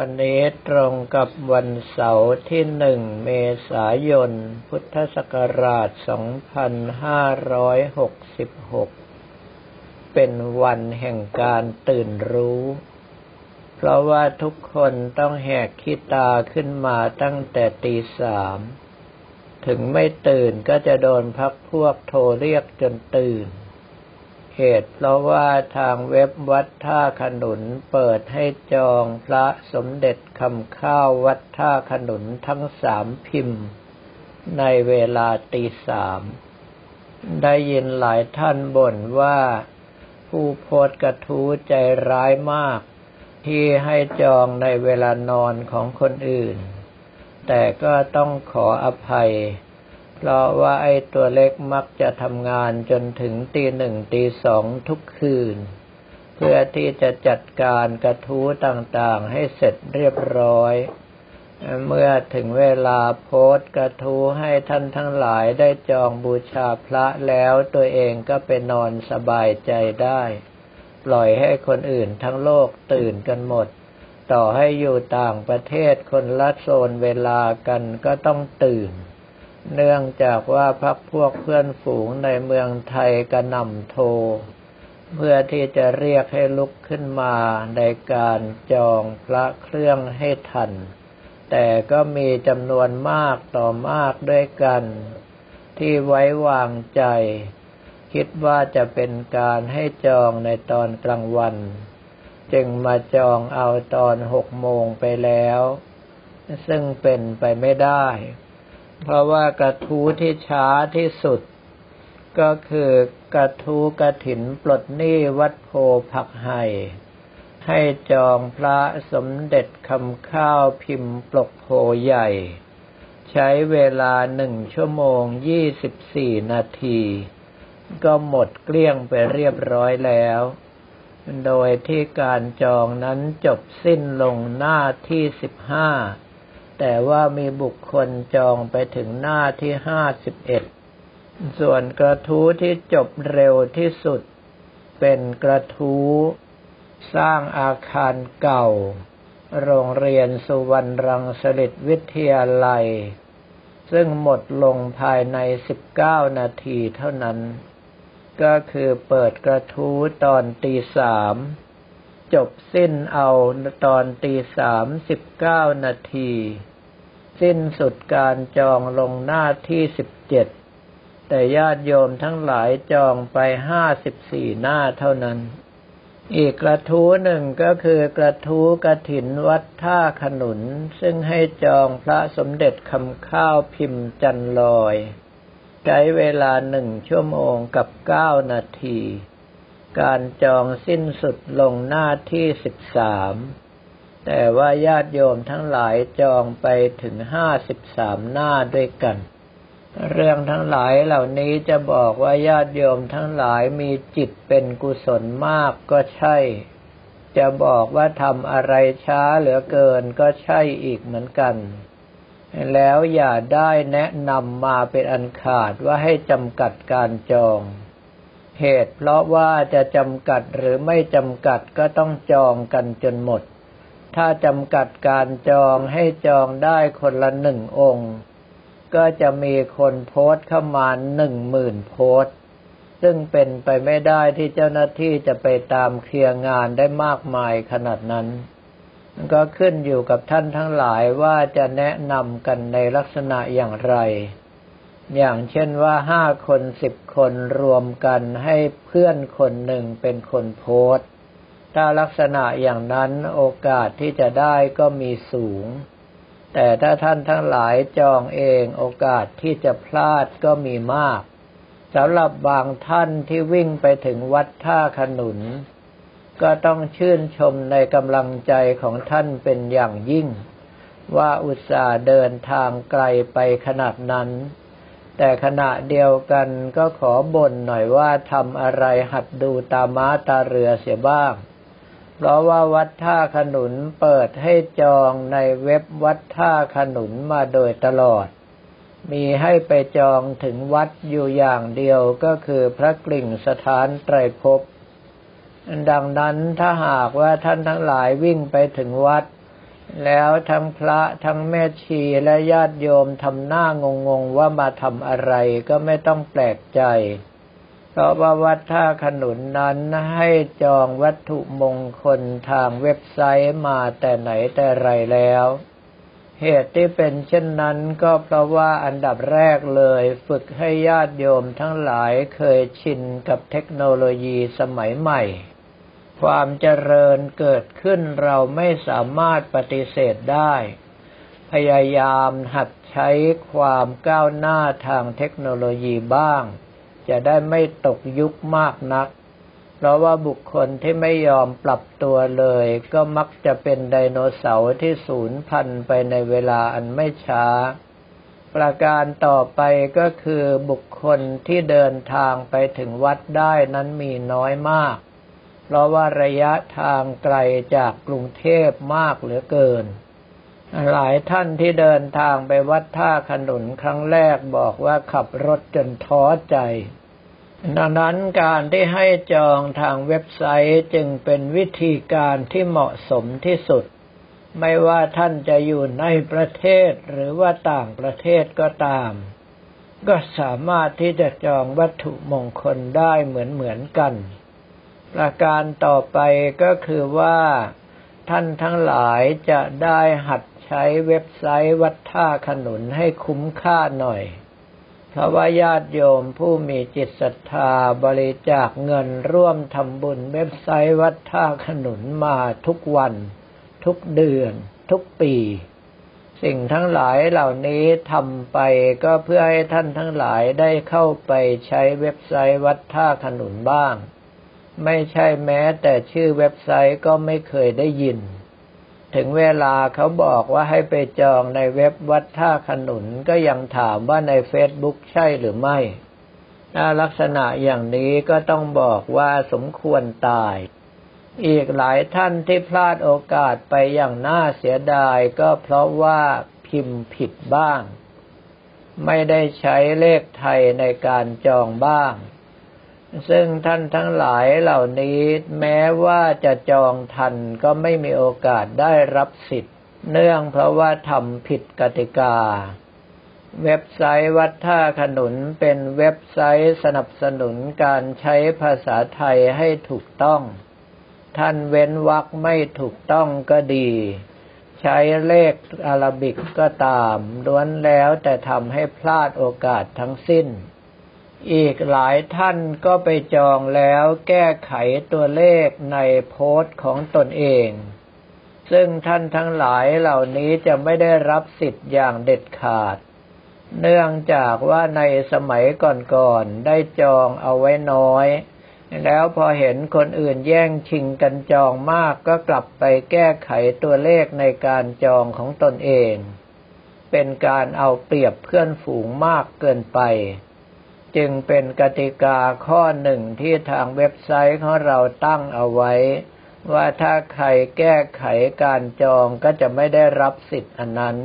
วันนี้ตรงกับวันเสาร์ที่หนึ่งเมษายน พุทธศักราช 2566 เป็นวันแห่งการตื่นรู้ เพราะว่าทุกคนต้องแหกคิตาขึ้นมาตั้งแต่ตีสาม ถึงไม่ตื่นก็จะโดนพักพวกโทรเรียกจนตื่น เหตุเพราะว่าทางเว็บวัดท่าขนุนเปิดให้จองพระสมเด็จคำข้าววัดท่าขนุนทั้งสามพิมพ์ ในเวลาตีสามได้ยินหลายท่านบ่นว่า ผู้โพสกระทู้ใจร้ายมาก ที่ให้จองในเวลานอนของคนอื่น แต่ก็ต้องขออภัย เพราะว่าไอ้ตัวเล็กมักจะทำงานจนถึงตีหนึ่งตีสองทุกคืน เพื่อที่จะจัดการกระทู้ต่างๆ ให้เสร็จเรียบร้อย เมื่อถึงเวลาโพสกระทู้ให้ท่านทั้งหลายได้จองบูชาพระแล้วตัวเองก็ไปนอนสบายใจได้ ปล่อยให้คนอื่นทั้งโลกตื่นกันหมด ต่อให้อยู่ต่างประเทศคนละโซนเวลากันก็ต้องตื่น เนื่องจากว่าพักพวกเพื่อนฝูงในเมืองไทยกระหน่ำโทร เพื่อที่จะเรียกให้ลุกขึ้นมาในการจองพระเครื่องให้ทัน แต่ก็มีจำนวนมากต่อมากด้วยกัน ที่ไว้วางใจ คิดว่าจะเป็นการให้จองในตอนกลางวัน จึงมาจองเอาตอนหกโมงไปแล้ว ซึ่งเป็นไปไม่ได้ เพราะว่ากระทู้ที่ช้าที่สุด ก็คือกระทู้กระถินปลดหนี้วัดโพผักไห่ให้จองพระสมเด็จคำข้าวพิมพ์ปลกโพใหญ่ ใช้เวลาหนึ่งชั่วโมงยี่สิบสี่นาที ก็หมดเกลี้ยงไปเรียบร้อยแล้ว โดยที่การจองนั้นจบสิ้นลงหน้าที่สิบห้า แต่ว่ามีบุคคลจองไปถึงหน้าที่ห้าสิบเอ็ดส่วนกระทู้ที่จบเร็วที่สุด เป็นกระทู้ สร้างอาคารเก่า โรงเรียนสุวรรณรังสฤษวิทยาลัย ซึ่งหมดลงภายในสิบเก้านาทีเท่านั้น ก็คือเปิดกระทู้ตอนตีสาม จบสิ้นเอาตอนตีสามสิบเก้านาที สิ้นสุดการจองลงหน้าที่สิบเจ็ดแต่ญาติโยมทั้งหลายจองไปห้าสิบสี่หน้าเท่านั้น อีกกระทู้หนึ่งก็คือกระทู้กระถินวัดท่าขนุน ซึ่งให้จองพระสมเด็จคำข้าวพิมพ์จันลอย ใช้เวลาหนึ่งชั่วโมงกับเก้านาที การจองสิ้นสุดลงหน้าที่สิบสามแต่ว่าญาติโยมทั้งหลายจองไปถึงห้าสิบสามหน้าด้วยกัน เรื่องทั้งหลายเหล่านี้จะบอกว่าญาติโยมทั้งหลายมีจิตเป็นกุศลมากก็ใช่ จะบอกว่าทำอะไรช้าเหลือเกินก็ใช่อีกเหมือนกัน แล้วอย่าได้แนะนำมาเป็นอันขาดว่าให้จำกัดการจอง เหตุ เพราะว่าจะจำกัดหรือไม่จำกัดก็ต้องจองกันจนหมด ถ้าจำกัดการจองให้จองได้คนละหนึ่งองค์ ก็จะมีคนโพสเข้ามาหนึ่งหมื่นโพสซึ่งเป็นไปไม่ได้ที่เจ้าหน้าที่จะไปตามเคลียร์งานได้มากมายขนาดนั้นก็ขึ้นอยู่กับท่านทั้งหลายว่าจะแนะนำกันในลักษณะอย่างไร อย่างเช่นว่าห้าคนสิบคนรวมกันให้เพื่อนคนหนึ่งเป็นคนโพสถ้าลักษณะอย่างนั้นโอกาสที่จะได้ก็มีสูง แต่ถ้าท่านทั้งหลายจองเองโอกาสที่จะพลาดก็มีมากสำหรับบางท่านที่วิ่งไปถึงวัดท่าขนุน ก็ต้องชื่นชมในกำลังใจของท่านเป็นอย่างยิ่ง ว่าอุตส่าห์เดินทางไกลไปขนาดนั้น แต่ขณะเดียวกันก็ขอบ่นหน่อยว่าทำอะไรหัดดูตาม้าตาเรือเสียบ้าง เพราะว่าวัดท่าขนุนเปิดให้จองในเว็บวัดท่าขนุนมาโดยตลอด มีให้ไปจองถึงวัดอยู่อย่างเดียวก็คือพระกลิ่งสถานไตรภพดังนั้นถ้าหากว่าท่านทั้งหลายวิ่งไปถึงวัด แล้วทั้งพระทั้งแม่ชีและญาติโยมทำหน้างงๆว่ามาทำอะไรก็ไม่ต้องแปลกใจ เพราะว่าวัดท่าขนุนนั้นให้จองวัตถุมงคลทางเว็บไซต์มาแต่ไหนแต่ไรแล้ว เหตุที่เป็นเช่นนั้นก็เพราะว่าอันดับแรกเลย ฝึกให้ญาติโยมทั้งหลายเคยชินกับเทคโนโลยีสมัยใหม่ ความเจริญเกิดขึ้นเราไม่สามารถปฏิเสธได้ พยายามหัดใช้ความก้าวหน้าทางเทคโนโลยีบ้าง จะได้ไม่ตกยุคมากนัก เพราะว่าบุคคลที่ไม่ยอมปรับตัวเลย ก็มักจะเป็นไดโนเสาร์ที่สูญพันธุ์ไปในเวลาอันไม่ช้า ประการต่อไปก็คือบุคคลที่เดินทางไปถึงวัดได้นั้นมีน้อยมาก เพราะว่าระยะทางไกลจากกรุงเทพมากเหลือเกิน หลายท่านที่เดินทางไปวัดท่าขนุนครั้งแรกบอกว่าขับรถจนท้อใจดังนั้นการที่ให้จองทางเว็บไซต์จึงเป็นวิธีการที่เหมาะสมที่สุด ไม่ว่าท่านจะอยู่ในประเทศหรือว่าต่างประเทศก็ตาม ก็สามารถที่จะจองวัตถุมงคลได้เหมือนเหมือนกัน ประการต่อไปก็คือว่าท่านทั้งหลายจะได้หัดใช้เว็บไซต์วัดท่าขนุนให้คุ้มค่าหน่อย เพราะว่าญาติโยมผู้มีจิตศรัทธาบริจาคเงินร่วมทำบุญเว็บไซต์วัดท่าขนุนมาทุกวัน ทุกเดือน ทุกปี สิ่งทั้งหลายเหล่านี้ทำไปก็เพื่อให้ท่านทั้งหลายได้เข้าไปใช้เว็บไซต์วัดท่าขนุนบ้าง ไม่ใช่แม้แต่ชื่อเว็บไซต์ก็ไม่เคยได้ยิน ถึงเวลาเขาบอกว่าให้ไปจองในเว็บวัดท่าขนุนก็ยังถามว่าในเฟซบุ๊กใช่หรือไม่ถ้าลักษณะอย่างนี้ก็ต้องบอกว่าสมควรตาย อีกหลายท่านที่พลาดโอกาสไปอย่างน่าเสียดายก็เพราะว่าพิมพ์ผิดบ้าง ไม่ได้ใช้เลขไทยในการจองบ้าง ซึ่งท่านทั้งหลายเหล่านี้แม้ว่าจะจองทันก็ไม่มีโอกาสได้รับสิทธิ์ เนื่องเพราะว่าทำผิดกติกา เว็บไซต์วัดท่าขนุนเป็นเว็บไซต์สนับสนุนการใช้ภาษาไทยให้ถูกต้อง ท่านเว้นวรรคไม่ถูกต้องก็ดี ใช้เลขอารบิกก็ตามล้วนแล้วแต่ทำให้พลาดโอกาสทั้งสิ้น อีกหลายท่านก็ไปจองแล้วแก้ไขตัวเลขในโพสต์ของตนเอง ซึ่งท่านทั้งหลายเหล่านี้จะไม่ได้รับสิทธิ์อย่างเด็ดขาด เนื่องจากว่าในสมัยก่อนๆได้จองเอาไว้น้อย แล้วพอเห็นคนอื่นแย่งชิงกันจองมากก็กลับไปแก้ไขตัวเลขในการจองของตนเอง เป็นการเอาเปรียบเพื่อนฝูงมากเกินไป จึงเป็นกติกาข้อหนึ่งที่ทางเว็บไซต์ของเราตั้งเอาไว้ ว่าถ้าใครแก้ไขการจองก็จะไม่ได้รับสิทธิ์อันนั้น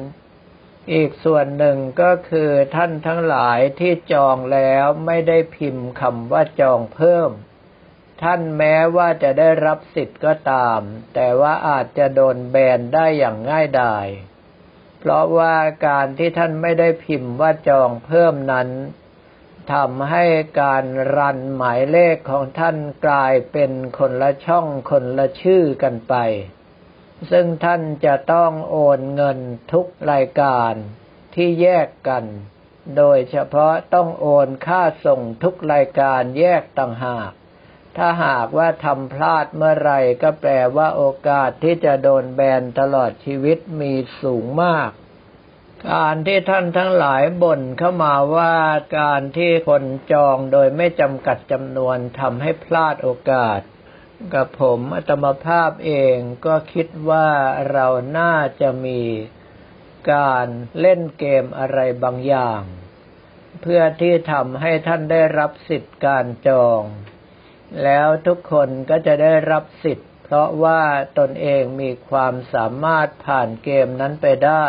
อีกส่วนหนึ่งก็คือท่านทั้งหลายที่จองแล้วไม่ได้พิมพ์คำว่าจองเพิ่ม ท่านแม้ว่าจะได้รับสิทธิ์ก็ตาม แต่ว่าอาจจะโดนแบนได้อย่างง่ายดาย เพราะว่าการที่ท่านไม่ได้พิมพ์ว่าจองเพิ่มนั้น ทำให้การรันหมายเลขของท่านกลายเป็นคนละช่องคนละชื่อกันไป ซึ่งท่านจะต้องโอนเงินทุกรายการที่แยกกัน โดยเฉพาะต้องโอนค่าส่งทุกรายการแยกต่างหาก ถ้าหากว่าทำพลาดเมื่อไรก็แปลว่าโอกาสที่จะโดนแบนตลอดชีวิตมีสูงมาก การที่ท่านทั้งหลายบ่นเข้ามาว่าการที่คนจองโดยไม่จำกัดจำนวนทำให้พลาดโอกาส กับผมอัตมภาพเองก็คิดว่าเราน่าจะมีการเล่นเกมอะไรบางอย่าง เพื่อที่ทำให้ท่านได้รับสิทธิ์การจอง แล้วทุกคนก็จะได้รับสิทธิ์ เพราะว่าตนเองมีความสามารถผ่านเกมนั้นไปได้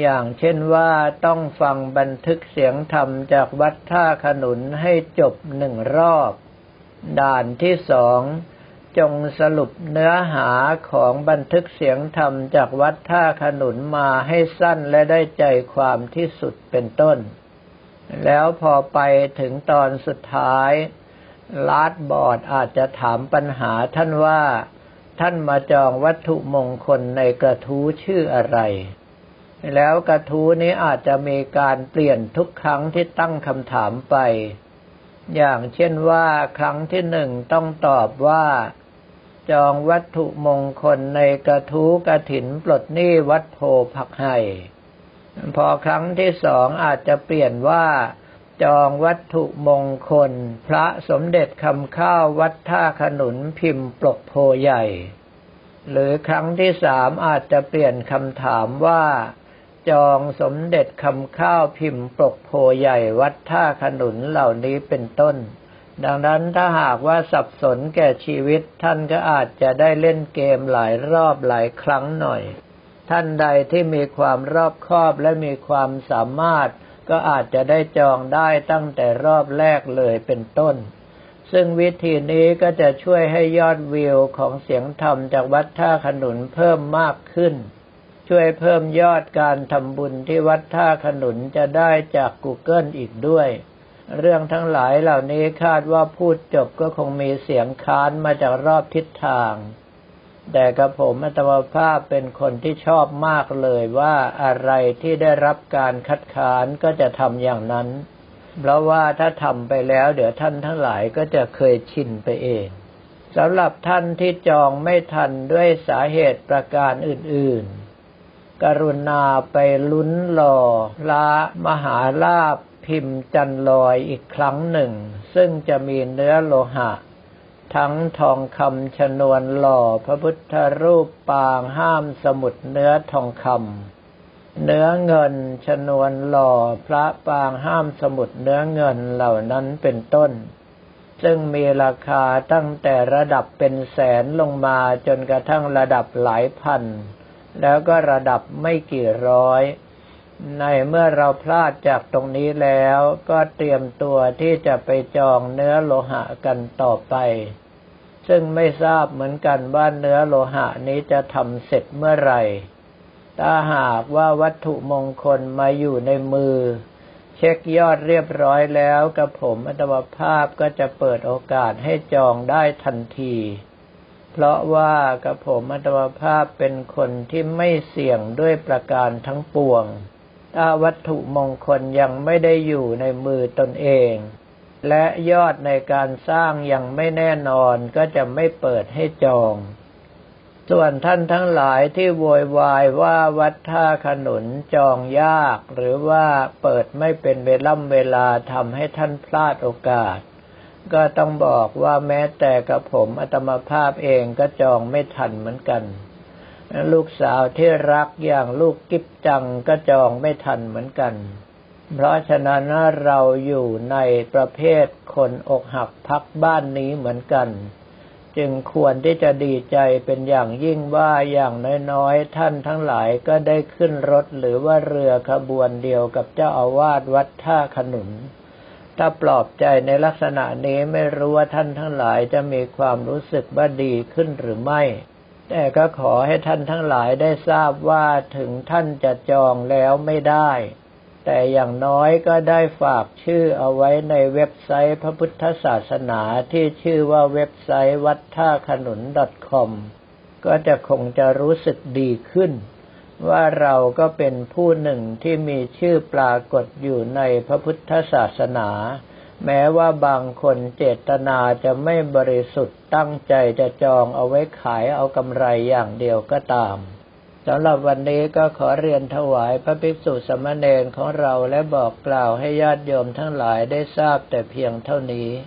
อย่างเช่นว่าต้องฟังบันทึกเสียงธรรมจากวัดท่าขนุนให้จบหนึ่งรอบ ด่านที่สองจงสรุปเนื้อหาของบันทึกเสียงธรรมจากวัดท่าขนุนมาให้สั้นและได้ใจความที่สุดเป็นต้น แล้วพอไปถึงตอนสุดท้าย ลาดบอร์ดอาจจะถามปัญหาท่านว่า ท่านมาจองวัตถุมงคลในกระทู้ชื่ออะไร แล้วกระทู้นี้อาจจะมีการเปลี่ยนทุกครั้งที่ตั้งคำถามไป อย่างเช่นว่าครั้งที่หนึ่งต้องตอบว่า จองวัตถุมงคลในกระทู้กระถินปลดหนี้วัดโพผักไห่พอครั้งที่สองอาจจะเปลี่ยนว่า จองวัตถุมงคล พระสมเด็จคำข้าววัดท่าขนุนพิมพ์ปลกโพใหญ่ หรือครั้งที่สามอาจจะเปลี่ยนคำถามว่า จองสมเด็จคำข้าวพิมพ์ปกโพใหญ่วัดท่าขนุนเหล่านี้เป็นต้น ดังนั้นถ้าหากว่าสับสนแก่ชีวิตท่านก็อาจจะได้เล่นเกมหลายรอบหลายครั้งหน่อย ท่านใดที่มีความรอบคอบและมีความสามารถ ก็อาจจะได้จองได้ตั้งแต่รอบแรกเลยเป็นต้นซึ่งวิธีนี้ก็จะช่วยให้ยอดวิวของเสียงธรรมจากวัดท่าขนุนเพิ่มมากขึ้น ช่วยเพิ่มยอดการทำบุญที่วัดท่าขนุนจะได้จาก Google อีกด้วย เรื่องทั้งหลายเหล่านี้คาดว่าพูดจบก็คงมีเสียงค้านมาจากรอบทิศทาง แต่กระผมอัตมภาพเป็นคนที่ชอบมากเลยว่าอะไรที่ได้รับการคัดค้านก็จะทำอย่างนั้น เพราะว่าถ้าทำไปแล้วเดี๋ยวท่านทั้งหลายก็จะเคยชินไปเองสำหรับท่านที่จองไม่ทันด้วยสาเหตุประการอื่นๆ กรุณาไปลุ้นหล่อละมหาลาภพิมพ์จันลอยอีกครั้งหนึ่ง ซึ่งจะมีเนื้อโลหะ ทั้งทองคำชนวนหล่อพระพุทธรูปปางห้ามสมุดเนื้อทองคำเนื้อเงินชนวนหล่อพระปางห้ามสมุดเนื้อเงินเหล่านั้นเป็นต้น ซึ่งมีราคาตั้งแต่ระดับเป็นแสนลงมาจนกระทั่งระดับหลายพัน แล้วก็ระดับไม่กี่ร้อย ในเมื่อเราพลาดจากตรงนี้แล้วก็เตรียมตัวที่จะไปจองเนื้อโลหะกันต่อไป ซึ่งไม่ทราบเหมือนกันว่าเนื้อโลหะนี้จะทำเสร็จเมื่อไหร่ถ้าหากว่าวัตถุมงคลมาอยู่ในมือ เช็คยอดเรียบร้อยแล้วกับผมอัตวภาพก็จะเปิดโอกาสให้จองได้ทันที เพราะว่ากับผมอัตมภาพเป็นคนที่ไม่เสี่ยงด้วยประการทั้งปวง ถ้าวัตถุมงคลยังไม่ได้อยู่ในมือตนเอง และยอดในการสร้างยังไม่แน่นอนก็จะไม่เปิดให้จอง ส่วนท่านทั้งหลายที่โวยวายว่าวัดท่าขนุนจองยาก หรือว่าเปิดไม่เป็นเวล่ำเวลาทำให้ท่านพลาดโอกาส ก็ต้องบอกว่าแม้แต่กับผมอัตมภาพเองก็จองไม่ทันเหมือนกัน ลูกสาวที่รักอย่างลูกกิบจังก็จองไม่ทันเหมือนกัน เพราะฉะนั้นเราอยู่ในประเภทคนอกหักพักบ้านนี้เหมือนกัน จึงควรที่จะดีใจเป็นอย่างยิ่งว่าอย่างน้อยๆ ท่านทั้งหลายก็ได้ขึ้นรถหรือว่าเรือขบวนเดียวกับเจ้าอาวาสวัดท่าขนุน ถ้าปลอบใจในลักษณะนี้ไม่รู้ว่าท่านทั้งหลายจะมีความรู้สึกว่าดีขึ้นหรือไม่ แต่ก็ขอให้ท่านทั้งหลายได้ทราบว่าถึงท่านจะจองแล้วไม่ได้ แต่อย่างน้อยก็ได้ฝากชื่อเอาไว้ในเว็บไซต์พระพุทธศาสนาที่ชื่อว่าเว็บไซต์วัดท่าขนุน .com ก็จะคงจะรู้สึกดีขึ้น ว่าเราก็เป็นผู้หนึ่งที่มีชื่อปรากฏอยู่ในพระพุทธศาสนา แม้ว่าบางคนเจตนาจะไม่บริสุทธิ์ตั้งใจจะจองเอาไว้ขายเอากำไรอย่างเดียวก็ตามสำหรับวันนี้ก็ขอเรียนถวายพระภิกษุสมณเณรของเราและบอกกล่าวให้ญาติโยมทั้งหลายได้ทราบแต่เพียงเท่านี้